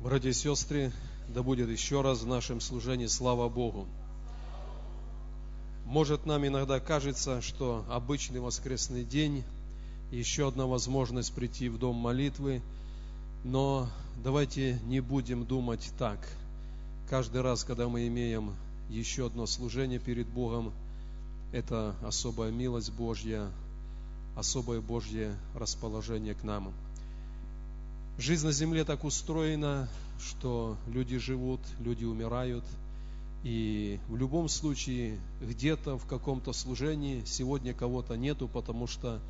Братья и сестры, да будет еще раз в нашем служении слава Богу. Может, нам иногда кажется, что обычный воскресный день, еще одна возможность прийти в дом молитвы, но давайте не будем думать так. Каждый раз, когда мы имеем еще одно служение перед Богом, это особая милость Божья, особое Божье расположение к нам. Жизнь на земле так устроена, что люди живут, люди умирают. И в любом случае, где-то в каком-то служении сегодня кого-то нету, потому что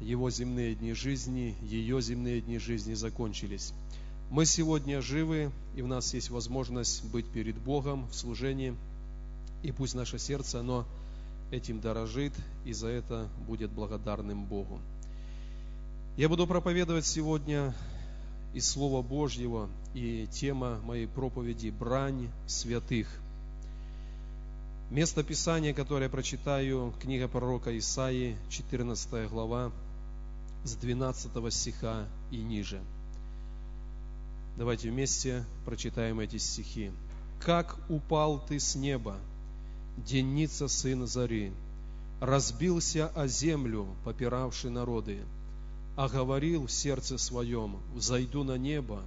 его земные дни жизни, ее земные дни жизни закончились. Мы сегодня живы, и у нас есть возможность быть перед Богом в служении, и пусть наше сердце, оно этим дорожит, и за это будет благодарным Богу. Я буду проповедовать сегодня из Слова Божьего и тема моей проповеди – брань святых. Место Писания, которое я прочитаю, книга пророка Исаии, 14 глава, с 12 стиха и ниже. Давайте вместе прочитаем эти стихи. «Как упал ты с неба, денница сын зари, разбился о землю, попиравший народы, а говорил в сердце своем, взойду на небо,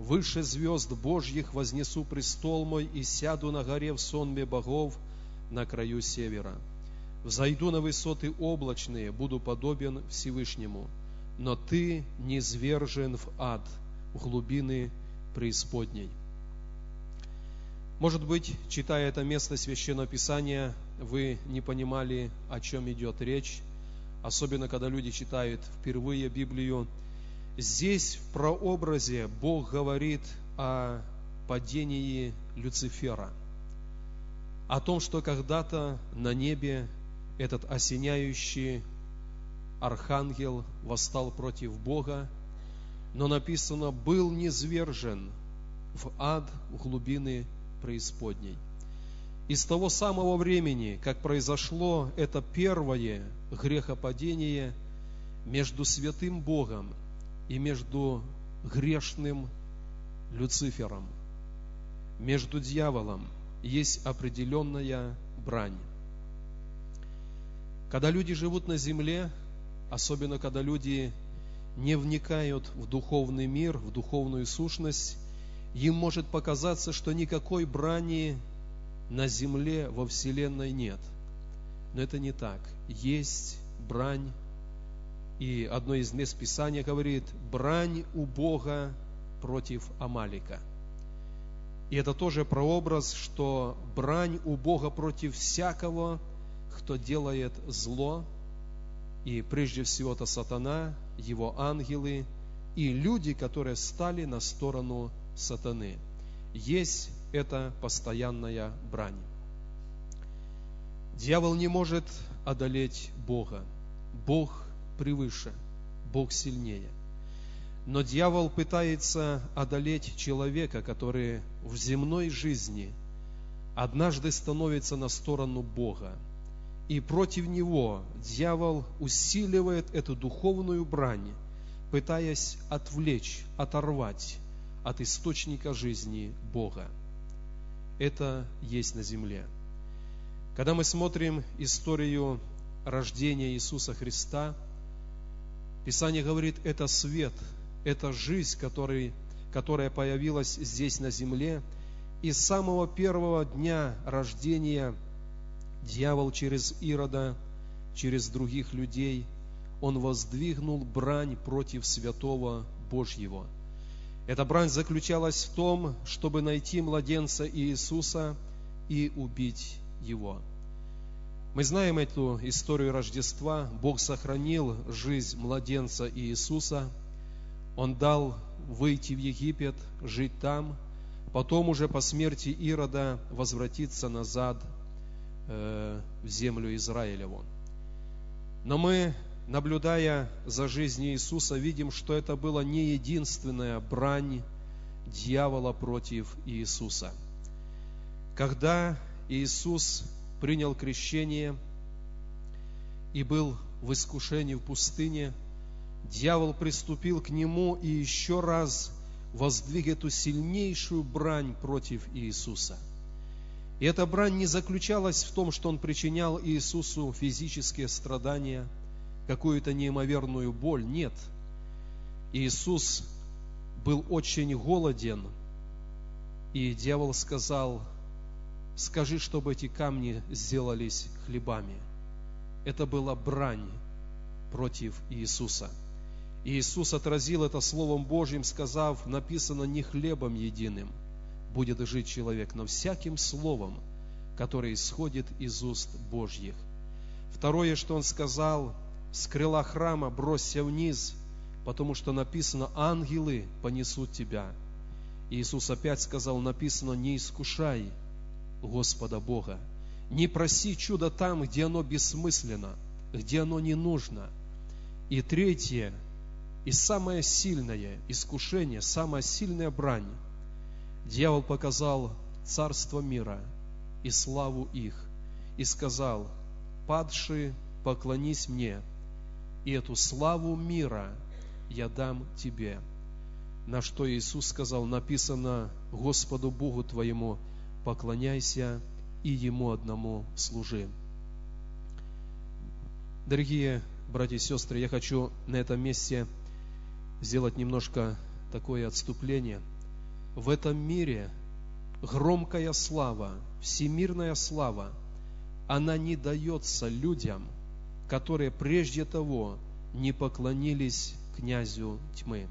выше звезд Божьих вознесу престол мой и сяду на горе в сонме богов на краю севера. Взойду на высоты облачные, буду подобен Всевышнему, но ты не звержен в ад, в глубины преисподней. Может быть, читая это место Священного Писания, вы не понимали, о чем идет речь, особенно когда люди читают впервые Библию, здесь в прообразе Бог говорит о падении Люцифера, о том, что когда-то на небе этот осеняющий архангел восстал против Бога, но написано, был низвержен в ад, в глубины преисподней. И с того самого времени, как произошло это первое грехопадение между святым Богом и между грешным Люцифером, между дьяволом, есть определенная брань. Когда люди живут на земле, особенно когда люди не вникают в духовный мир, в духовную сущность, им может показаться, что никакой брани на земле, во Вселенной нет. Но это не так. Есть брань. И одно из мест Писания говорит, брань у Бога против Амалика. И это тоже прообраз, что брань у Бога против всякого, кто делает зло, и прежде всего это сатана, его ангелы и люди, которые стали на сторону сатаны. Есть это постоянная брань. Дьявол не может одолеть Бога. Бог превыше, Бог сильнее. Но дьявол пытается одолеть человека, который в земной жизни однажды становится на сторону Бога. И против него дьявол усиливает эту духовную брань, пытаясь отвлечь, оторвать от источника жизни Бога это есть на земле. Когда мы смотрим историю рождения Иисуса Христа, Писание говорит, это свет, это жизнь, который, которая появилась здесь на земле. И с самого первого дня рождения дьявол через Ирода, через других людей, он воздвигнул брань против святого Божьего – эта брань заключалась в том, чтобы найти младенца Иисуса и убить его. Мы знаем эту историю Рождества. Бог сохранил жизнь младенца Иисуса. Он дал выйти в Египет, жить там, потом уже по смерти Ирода возвратиться назад э, в землю Израилеву. Но мы наблюдая за жизнью Иисуса, видим, что это была не единственная брань дьявола против Иисуса. Когда Иисус принял крещение и был в искушении в пустыне, дьявол приступил к нему и еще раз воздвиг эту сильнейшую брань против Иисуса. И эта брань не заключалась в том, что он причинял Иисусу физические страдания, какую-то неимоверную боль. Нет. Иисус был очень голоден, и дьявол сказал, скажи, чтобы эти камни сделались хлебами. Это была брань против Иисуса. И Иисус отразил это Словом Божьим, сказав, написано не хлебом единым будет жить человек, но всяким словом, которое исходит из уст Божьих. Второе, что он сказал, с крыла храма бросься вниз, потому что написано, ангелы понесут тебя. Иисус опять сказал, написано, не искушай Господа Бога, не проси чуда там, где оно бессмысленно, где оно не нужно. И третье, и самое сильное искушение, самая сильная брань, дьявол показал царство мира и славу их, и сказал, падший, поклонись мне, и эту славу мира я дам тебе. На что Иисус сказал, написано Господу Богу твоему, поклоняйся и Ему одному служи. Дорогие братья и сестры, я хочу на этом месте сделать немножко такое отступление. В этом мире громкая слава, всемирная слава, она не дается людям, которые прежде того не поклонились князю тьмы.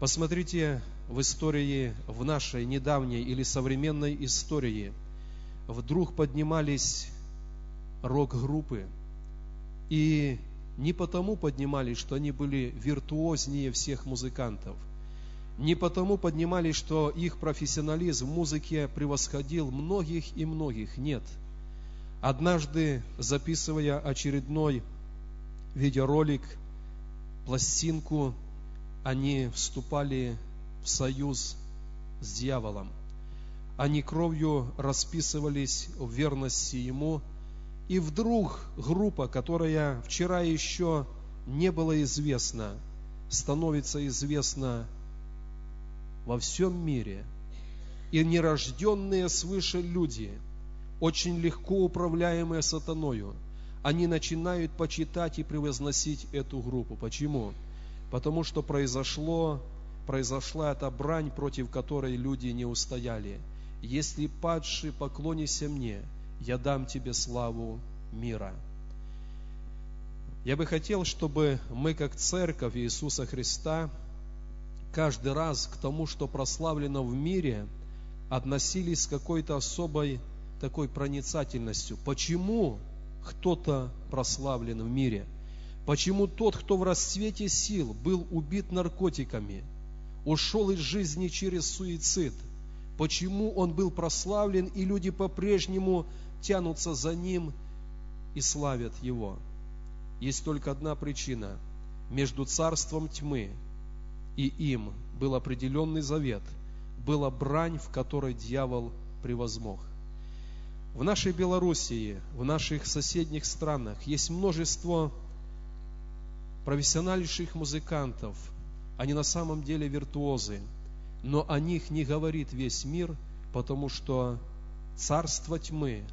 Посмотрите в истории, в нашей недавней или современной истории, вдруг поднимались рок-группы, и не потому поднимались, что они были виртуознее всех музыкантов, не потому поднимались, что их профессионализм в музыке превосходил многих и многих, нет. Однажды, записывая очередной видеоролик, пластинку, они вступали в союз с дьяволом. Они кровью расписывались в верности ему. И вдруг группа, которая вчера еще не была известна, становится известна во всем мире. И нерожденные свыше люди, очень легко управляемые сатаною, они начинают почитать и превозносить эту группу. Почему? Потому что произошло, произошла эта брань, против которой люди не устояли. Если падший, поклонися мне, я дам тебе славу мира. Я бы хотел, чтобы мы, как церковь Иисуса Христа, каждый раз к тому, что прославлено в мире, относились с какой-то особой такой проницательностью. Почему кто-то прославлен в мире? Почему тот, кто в расцвете сил был убит наркотиками, ушел из жизни через суицид? Почему он был прославлен, и люди по-прежнему тянутся за ним и славят его? Есть только одна причина. Между царством тьмы и им был определенный завет, была брань, в которой дьявол превозмог. В нашей Белоруссии, в наших соседних странах есть множество профессиональнейших музыкантов. Они на самом деле виртуозы, но о них не говорит весь мир, потому что царство тьмы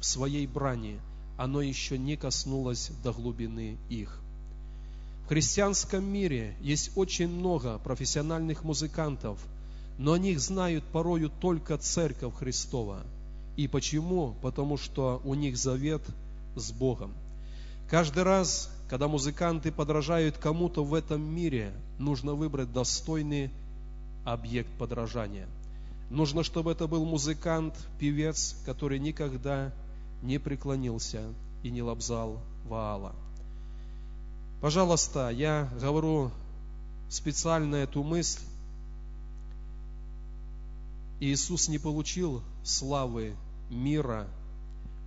в своей брани, оно еще не коснулось до глубины их христианском мире есть очень много профессиональных музыкантов, но о них знают порою только Церковь Христова. И почему? Потому что у них завет с Богом. Каждый раз, когда музыканты подражают кому-то в этом мире, нужно выбрать достойный объект подражания. Нужно, чтобы это был музыкант, певец, который никогда не преклонился и не лобзал Ваала. Пожалуйста, я говорю специально эту мысль. Иисус не получил славы мира,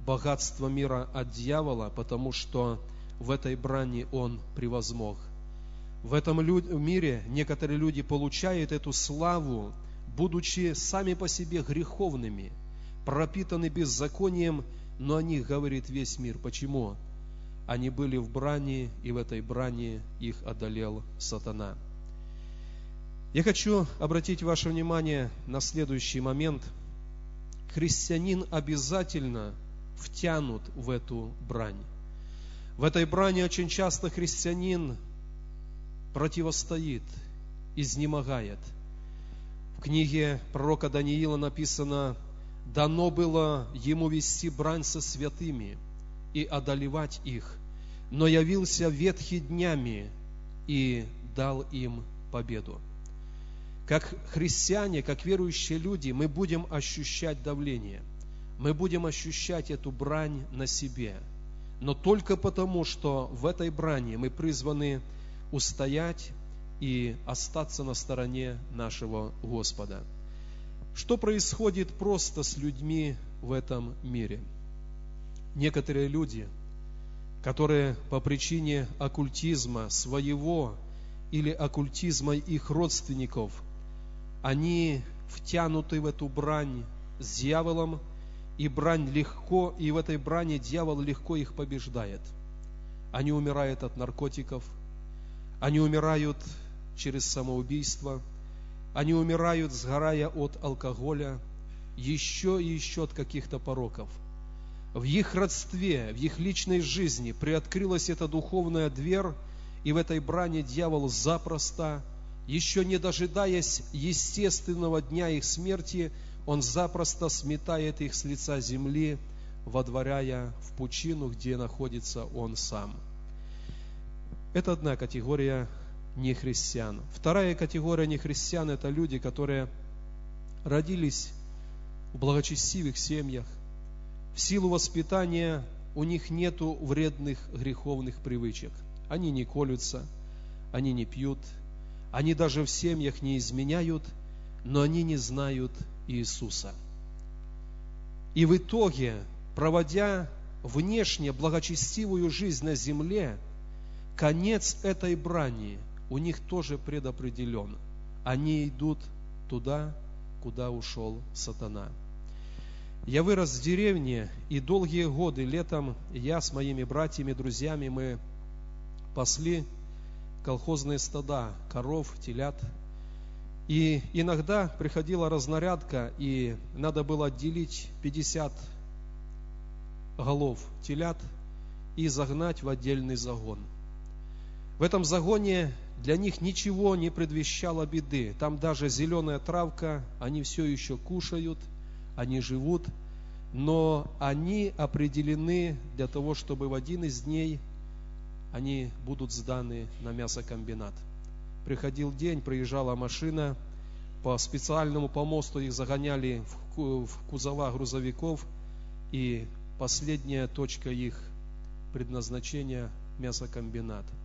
богатства мира от дьявола, потому что в этой брани он превозмог. В этом мире некоторые люди получают эту славу, будучи сами по себе греховными, пропитаны беззаконием, но о них говорит весь мир. Почему? Они были в брани, и в этой брани их одолел сатана. Я хочу обратить ваше внимание на следующий момент. Христианин обязательно втянут в эту брань. В этой брани очень часто христианин противостоит, изнемогает. В книге пророка Даниила написано, дано было ему вести брань со святыми и одолевать их, но явился ветхий днями и дал им победу. Как христиане, как верующие люди, мы будем ощущать давление, мы будем ощущать эту брань на себе, но только потому, что в этой брани мы призваны устоять и остаться на стороне нашего Господа. Что происходит просто с людьми в этом мире? Некоторые люди, которые по причине оккультизма своего или оккультизма их родственников, они втянуты в эту брань с дьяволом, и брань легко, и в этой брани дьявол легко их побеждает. Они умирают от наркотиков, они умирают через самоубийство – они умирают, сгорая от алкоголя, еще и еще от каких-то пороков. В их родстве, в их личной жизни приоткрылась эта духовная дверь, и в этой бране дьявол запросто, еще не дожидаясь естественного дня их смерти, он запросто сметает их с лица земли, водворяя в пучину, где находится он сам. Это одна категория нехристиан. Вторая категория нехристиан – это люди, которые родились в благочестивых семьях. В силу воспитания у них нет вредных греховных привычек. Они не колются, они не пьют, они даже в семьях не изменяют, но они не знают Иисуса. И в итоге, проводя внешне благочестивую жизнь на земле, конец этой брани – у них тоже предопределен. Они идут туда, куда ушел сатана. Я вырос в деревне, и долгие годы летом я с моими братьями, друзьями, мы пасли колхозные стада, коров, телят. И иногда приходила разнарядка, и надо было отделить 50 голов телят и загнать в отдельный загон. В этом загоне для них ничего не предвещало беды. Там даже зеленая травка, они все еще кушают, они живут, но они определены для того, чтобы в один из дней они будут сданы на мясокомбинат. Приходил день, приезжала машина, по специальному помосту их загоняли в кузова грузовиков, и последняя точка их предназначения – мясокомбинат –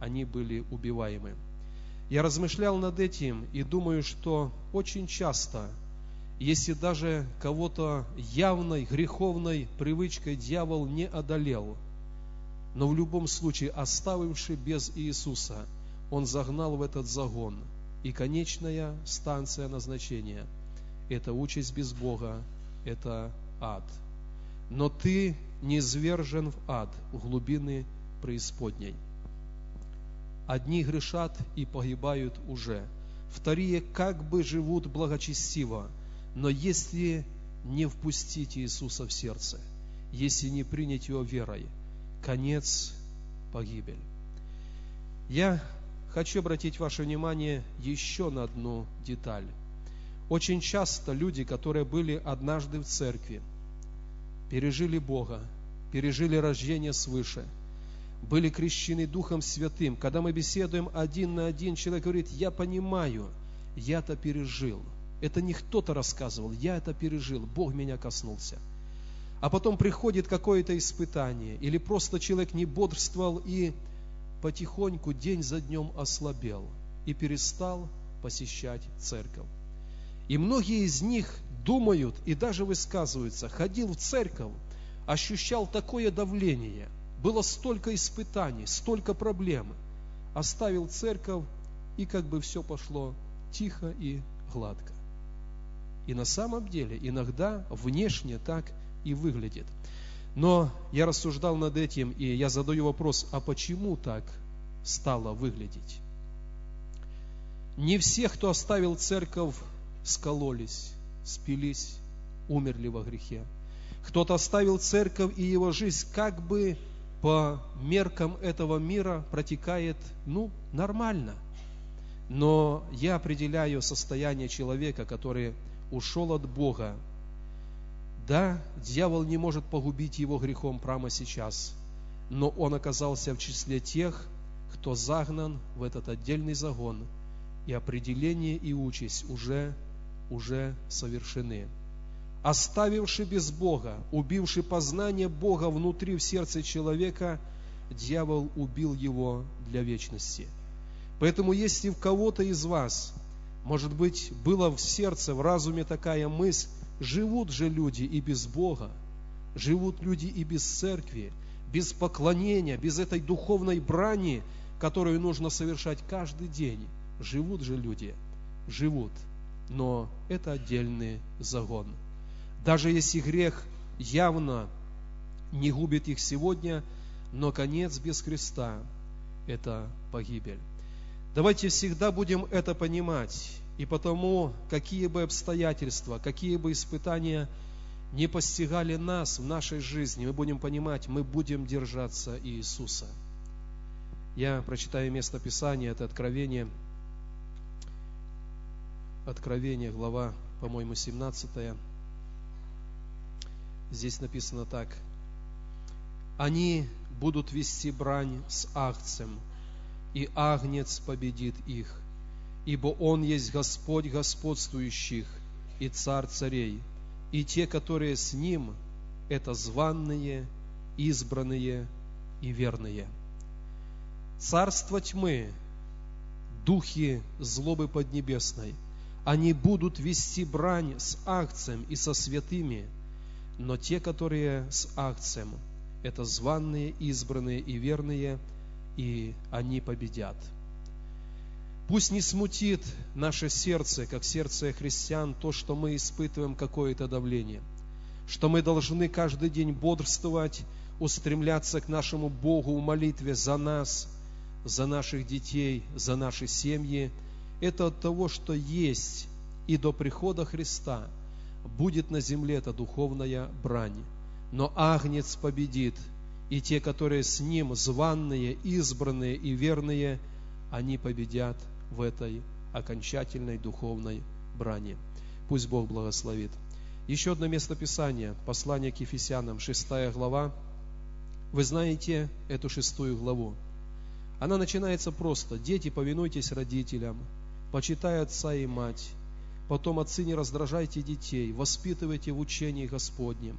они были убиваемы. Я размышлял над этим и думаю, что очень часто, если даже кого-то явной греховной привычкой дьявол не одолел, но в любом случае оставивший без Иисуса, он загнал в этот загон. И конечная станция назначения – это участь без Бога, это ад. Но ты не звержен в ад, в глубины преисподней. Одни грешат и погибают уже, вторые как бы живут благочестиво, но если не впустить Иисуса в сердце, если не принять Его верой, конец – погибель. Я хочу обратить ваше внимание еще на одну деталь. Очень часто люди, которые были однажды в церкви, пережили Бога, пережили рождение свыше – были крещены Духом Святым. Когда мы беседуем один на один, человек говорит, я понимаю, я это пережил. Это не кто-то рассказывал, я это пережил, Бог меня коснулся. А потом приходит какое-то испытание, или просто человек не бодрствовал и потихоньку день за днем ослабел и перестал посещать церковь. И многие из них думают и даже высказываются, ходил в церковь, ощущал такое давление – было столько испытаний, столько проблем. Оставил церковь, и как бы все пошло тихо и гладко. И на самом деле иногда внешне так и выглядит. Но я рассуждал над этим, и я задаю вопрос, а почему так стало выглядеть? Не все, кто оставил церковь, скололись, спились, умерли во грехе. Кто-то оставил церковь, и его жизнь как бы по меркам этого мира протекает, ну, нормально. Но я определяю состояние человека, который ушел от Бога. Да, дьявол не может погубить его грехом прямо сейчас, но он оказался в числе тех, кто загнан в этот отдельный загон, и определение и участь уже, уже совершены оставивший без Бога, убивший познание Бога внутри в сердце человека, дьявол убил его для вечности. Поэтому если в кого-то из вас, может быть, было в сердце, в разуме такая мысль, живут же люди и без Бога, живут люди и без церкви, без поклонения, без этой духовной брани, которую нужно совершать каждый день. Живут же люди, живут, но это отдельный загон. Даже если грех явно не губит их сегодня, но конец без Христа – это погибель. Давайте всегда будем это понимать, и потому, какие бы обстоятельства, какие бы испытания не постигали нас в нашей жизни, мы будем понимать, мы будем держаться Иисуса. Я прочитаю место Писания, это Откровение, Откровение, глава, по-моему, 17 Здесь написано так. Они будут вести брань с Агцем, и Агнец победит их, ибо Он есть Господь господствующих и Царь царей, и те, которые с Ним, это званные, избранные и верные. Царство тьмы, духи злобы поднебесной, они будут вести брань с Агцем и со святыми – но те, которые с акцием, это званные, избранные и верные, и они победят. Пусть не смутит наше сердце, как сердце христиан, то, что мы испытываем какое-то давление, что мы должны каждый день бодрствовать, устремляться к нашему Богу в молитве за нас, за наших детей, за наши семьи. Это от того, что есть и до прихода Христа – будет на земле эта духовная брань. Но Агнец победит, и те, которые с ним, званные, избранные и верные, они победят в этой окончательной духовной брани. Пусть Бог благословит. Еще одно место Писания, послание к Ефесянам, шестая глава. Вы знаете эту шестую главу. Она начинается просто. Дети, повинуйтесь родителям, почитай отца и мать, Потом, отцы, не раздражайте детей, воспитывайте в учении Господнем.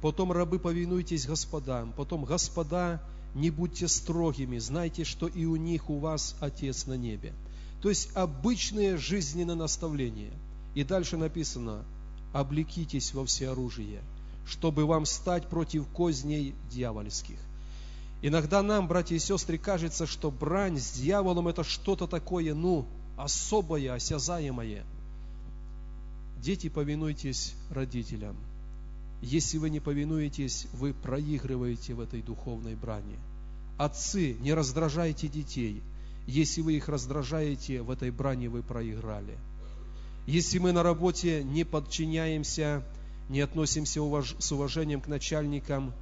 Потом, рабы, повинуйтесь господам. Потом, господа, не будьте строгими, знайте, что и у них у вас Отец на небе. То есть обычные жизненные наставления. И дальше написано, облекитесь во всеоружие, чтобы вам стать против козней дьявольских. Иногда нам, братья и сестры, кажется, что брань с дьяволом это что-то такое, ну, особое, осязаемое – Дети, повинуйтесь родителям. Если вы не повинуетесь, вы проигрываете в этой духовной брани. Отцы, не раздражайте детей. Если вы их раздражаете, в этой брани вы проиграли. Если мы на работе не подчиняемся, не относимся с уважением к начальникам,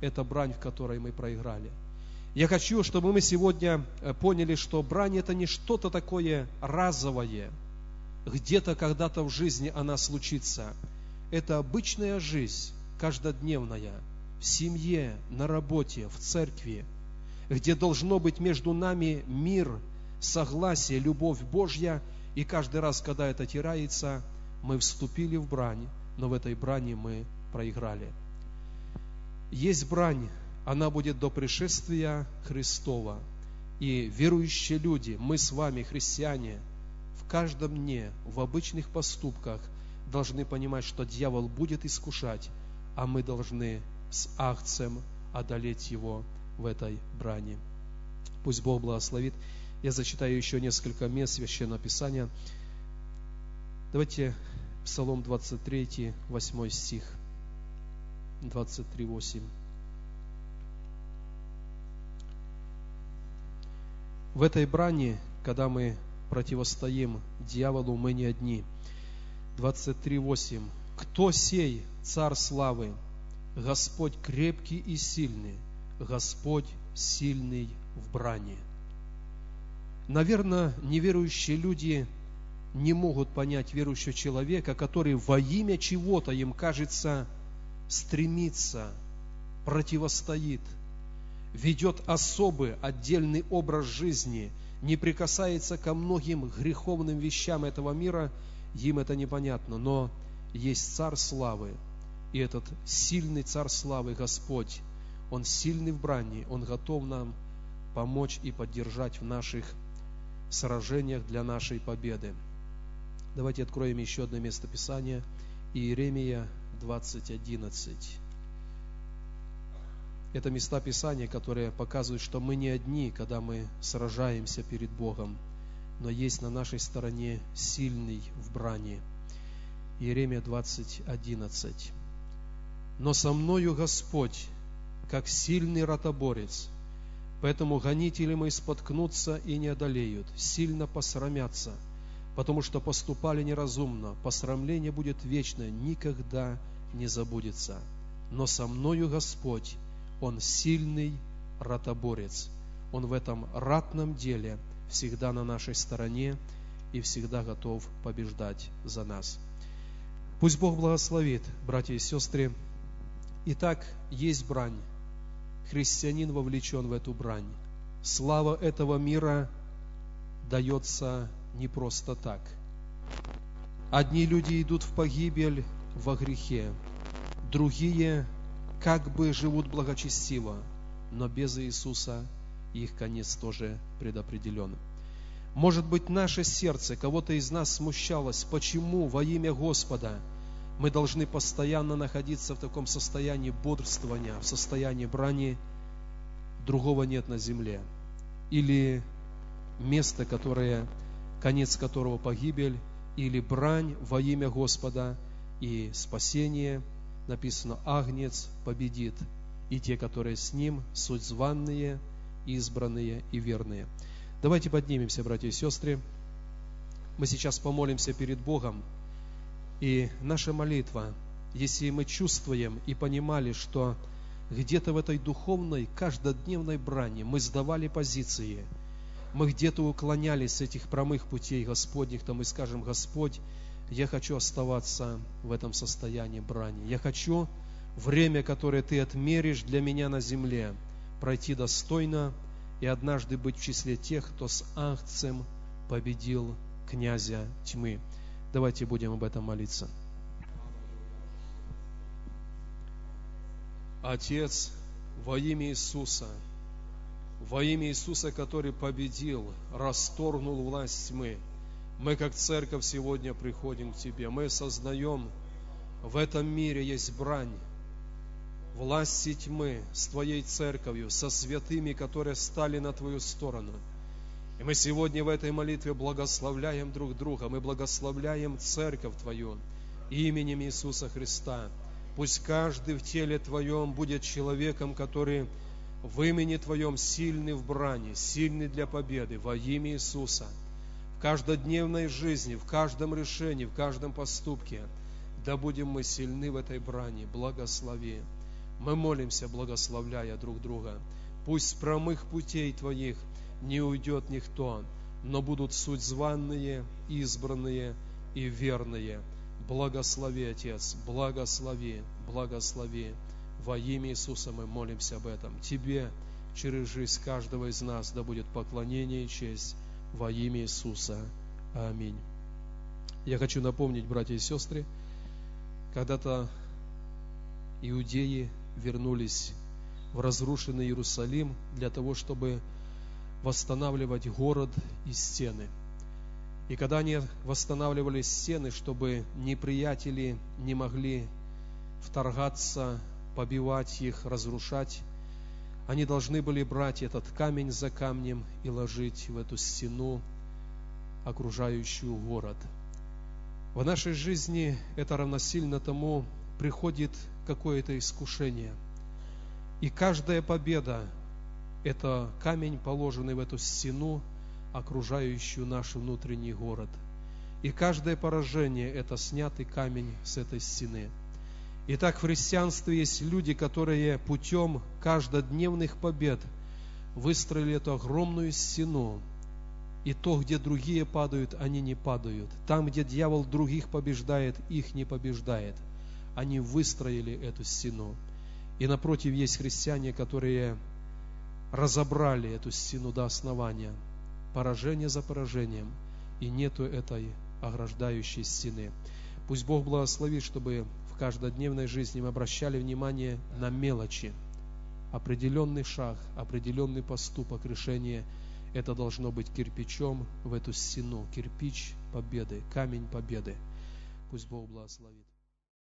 это брань, в которой мы проиграли. Я хочу, чтобы мы сегодня э, поняли, что брань это не что-то такое разовое – где-то когда-то в жизни она случится. Это обычная жизнь, каждодневная, в семье, на работе, в церкви, где должно быть между нами мир, согласие, любовь Божья, и каждый раз, когда это теряется, мы вступили в брань, но в этой брани мы проиграли. Есть брань, она будет до пришествия Христова. И верующие люди, мы с вами, христиане – в каждом дне, в обычных поступках должны понимать, что дьявол будет искушать, а мы должны с акцем одолеть его в этой брани. Пусть Бог благословит. Я зачитаю еще несколько мест Священного Писания. Давайте Псалом 23, 8 стих. 23, 8. В этой брани, когда мы противостоим дьяволу, мы не одни. 23.8. Кто сей, царь славы? Господь крепкий и сильный, Господь сильный в брани. Наверное, неверующие люди не могут понять верующего человека, который во имя чего-то им кажется стремится, противостоит, ведет особый, отдельный образ жизни, не прикасается ко многим греховным вещам этого мира, им это непонятно. Но есть Царь Славы, и этот сильный Царь Славы, Господь, Он сильный в брани, Он готов нам помочь и поддержать в наших сражениях для нашей победы. Давайте откроем еще одно место Писания. Иеремия 20.11. Это места Писания, которые показывают, что мы не одни, когда мы сражаемся перед Богом, но есть на нашей стороне сильный в брани. Иеремия 20.11. Но со мною Господь, как сильный ротоборец, поэтому гонители мои споткнутся и не одолеют, сильно посрамятся – потому что поступали неразумно, посрамление будет вечное, никогда не забудется. Но со мною Господь, Он сильный ратоборец. Он в этом ратном деле всегда на нашей стороне и всегда готов побеждать за нас. Пусть Бог благословит, братья и сестры. Итак, есть брань. Христианин вовлечен в эту брань. Слава этого мира дается не просто так. Одни люди идут в погибель во грехе, другие как бы живут благочестиво, но без Иисуса их конец тоже предопределен. Может быть, наше сердце кого-то из нас смущалось, почему во имя Господа мы должны постоянно находиться в таком состоянии бодрствования, в состоянии брани, другого нет на земле. Или место, которое конец которого погибель или брань во имя Господа и спасение, написано, Агнец победит, и те, которые с ним, суть званные, избранные и верные. Давайте поднимемся, братья и сестры. Мы сейчас помолимся перед Богом, и наша молитва, если мы чувствуем и понимали, что где-то в этой духовной, каждодневной брани мы сдавали позиции – мы где-то уклонялись с этих прямых путей Господних, то мы скажем, Господь, я хочу оставаться в этом состоянии брани. Я хочу время, которое Ты отмеришь для меня на земле, пройти достойно и однажды быть в числе тех, кто с акцем победил князя тьмы. Давайте будем об этом молиться. Отец, во имя Иисуса – во имя Иисуса, который победил, расторгнул власть тьмы, мы как церковь сегодня приходим к Тебе. Мы сознаем, в этом мире есть брань, власти тьмы с Твоей церковью, со святыми, которые стали на Твою сторону. И мы сегодня в этой молитве благословляем друг друга, мы благословляем церковь Твою именем Иисуса Христа. Пусть каждый в теле Твоем будет человеком, который в имени Твоем сильный в брани, сильный для победы во имя Иисуса. В каждодневной жизни, в каждом решении, в каждом поступке, да будем мы сильны в этой брани, благослови. Мы молимся, благословляя друг друга. Пусть с прямых путей Твоих не уйдет никто, но будут суть званные, избранные и верные. Благослови, Отец, благослови, благослови. Во имя Иисуса мы молимся об этом. Тебе через жизнь каждого из нас да будет поклонение и честь во имя Иисуса. Аминь. Я хочу напомнить, братья и сестры, когда-то иудеи вернулись в разрушенный Иерусалим для того, чтобы восстанавливать город и стены. И когда они восстанавливали стены, чтобы неприятели не могли вторгаться побивать их, разрушать. Они должны были брать этот камень за камнем и ложить в эту стену, окружающую город. В нашей жизни это равносильно тому, приходит какое-то искушение. И каждая победа – это камень, положенный в эту стену, окружающую наш внутренний город. И каждое поражение – это снятый камень с этой стены. Итак, в христианстве есть люди, которые путем каждодневных побед выстроили эту огромную стену. И то, где другие падают, они не падают. Там, где дьявол других побеждает, их не побеждает. Они выстроили эту стену. И напротив есть христиане, которые разобрали эту стену до основания, поражение за поражением, и нету этой ограждающей стены. Пусть Бог благословит, чтобы в каждодневной жизни мы обращали внимание на мелочи. Определенный шаг, определенный поступок, решение – это должно быть кирпичом в эту стену, кирпич победы, камень победы. Пусть Бог благословит.